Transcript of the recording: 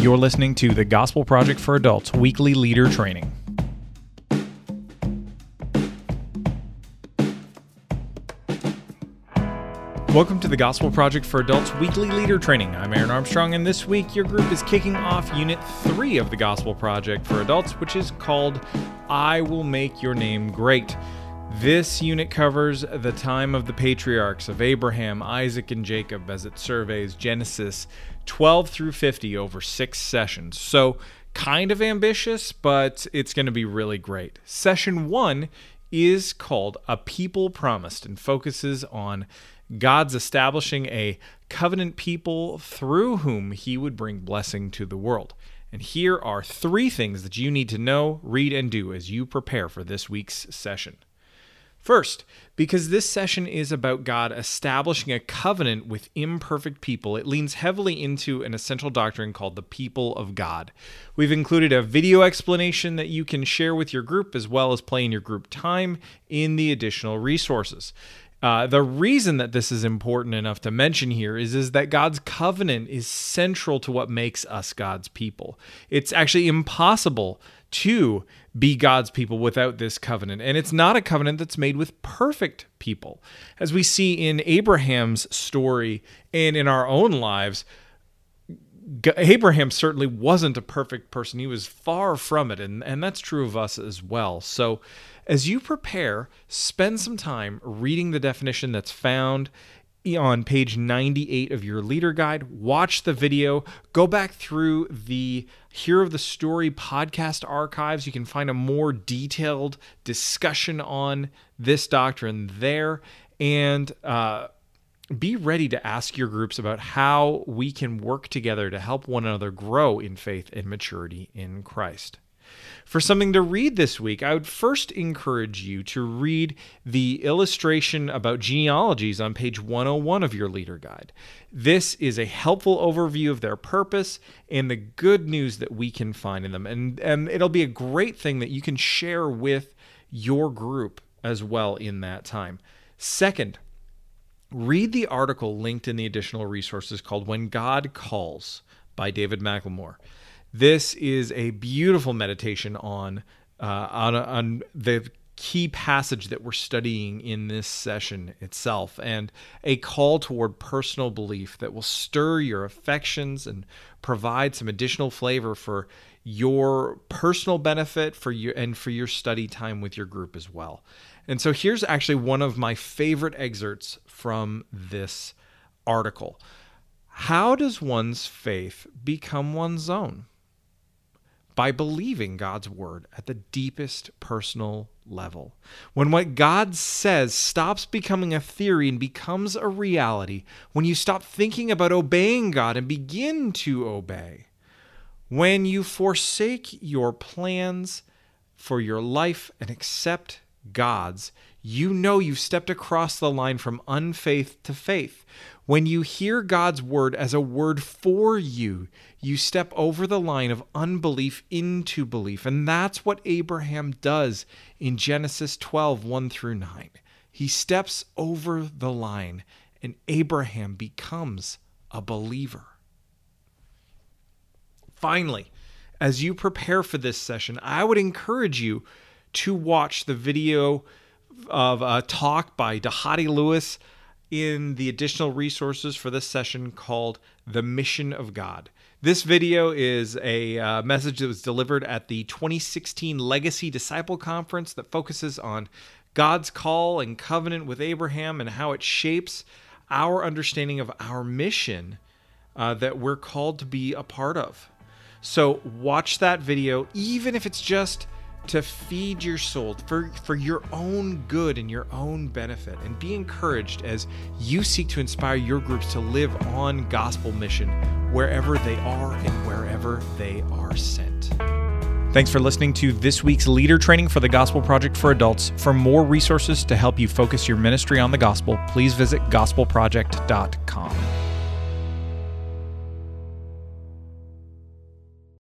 You're listening to the Gospel Project for Adults weekly leader training. Welcome to the Gospel Project for Adults weekly leader training. I'm Aaron Armstrong, and this week your group is kicking off Unit 3 of the Gospel Project for Adults, which is called I Will Make Your Name Great. This unit covers the time of the patriarchs of Abraham, Isaac, and Jacob as it surveys Genesis 12 through 50 over six sessions. So, kind of ambitious, but it's going to be really great. Session one is called A People Promised and focuses on God's establishing a covenant people through whom he would bring blessing to the world. And here are three things that you need to know, read, and do as you prepare for this week's session. First, because this session is about God establishing a covenant with imperfect people, it leans heavily into an essential doctrine called the people of God. We've included a video explanation that you can share with your group as well as play in your group time in the additional resources. Uh, the reason that this is important enough to mention here is, is that God's covenant is central to what makes us God's people. It's actually impossible to be God's people without this covenant. And it's not a covenant that's made with perfect people. As we see in Abraham's story and in our own lives, Abraham certainly wasn't a perfect person. He was far from it. And, and that's true of us as well. So, as you prepare, spend some time reading the definition that's found on page 98 of your leader guide. Watch the video. Go back through the Heart of the Story podcast archives. You can find a more detailed discussion on this doctrine there. And uh, be ready to ask your groups about how we can work together to help one another grow in faith and maturity in Christ. For something to read this week, I would first encourage you to read the illustration about genealogies on page 101 of your leader guide. This is a helpful overview of their purpose and the good news that we can find in them. And, and it'll be a great thing that you can share with your group as well in that time. Second, read the article linked in the additional resources called When God Calls by David McLemore. This is a beautiful meditation on uh, on, on the key passage that we're studying in this session itself and a call toward personal belief that will stir your affections and provide some additional flavor for your personal benefit for you and for your study time with your group as well. And so here's actually one of my favorite excerpts from this article. How does one's faith become one's own? By believing God's word at the deepest personal level. When what God says stops becoming a theory and becomes a reality, when you stop thinking about obeying God and begin to obey, when you forsake your plans for your life and accept God's, you know you've stepped across the line from unfaith to faith. When you hear God's word as a word for you, you step over the line of unbelief into belief. And that's what Abraham does in Genesis 12 1 through 9. He steps over the line, and Abraham becomes a believer. Finally, as you prepare for this session, I would encourage you to watch the video of a talk by Dhati Lewis in the additional resources for this session called The Mission of God. This video is a uh, message that was delivered at the 2016 Legacy Disciple Conference that focuses on God's call and covenant with Abraham and how it shapes our understanding of our mission uh, that we're called to be a part of. So, watch that video, even if it's just to feed your soul for, for your own good and your own benefit. And be encouraged as you seek to inspire your groups to live on gospel mission wherever they are and wherever they are sent. Thanks for listening to this week's leader training for the Gospel Project for Adults. For more resources to help you focus your ministry on the gospel, please visit gospelproject.com.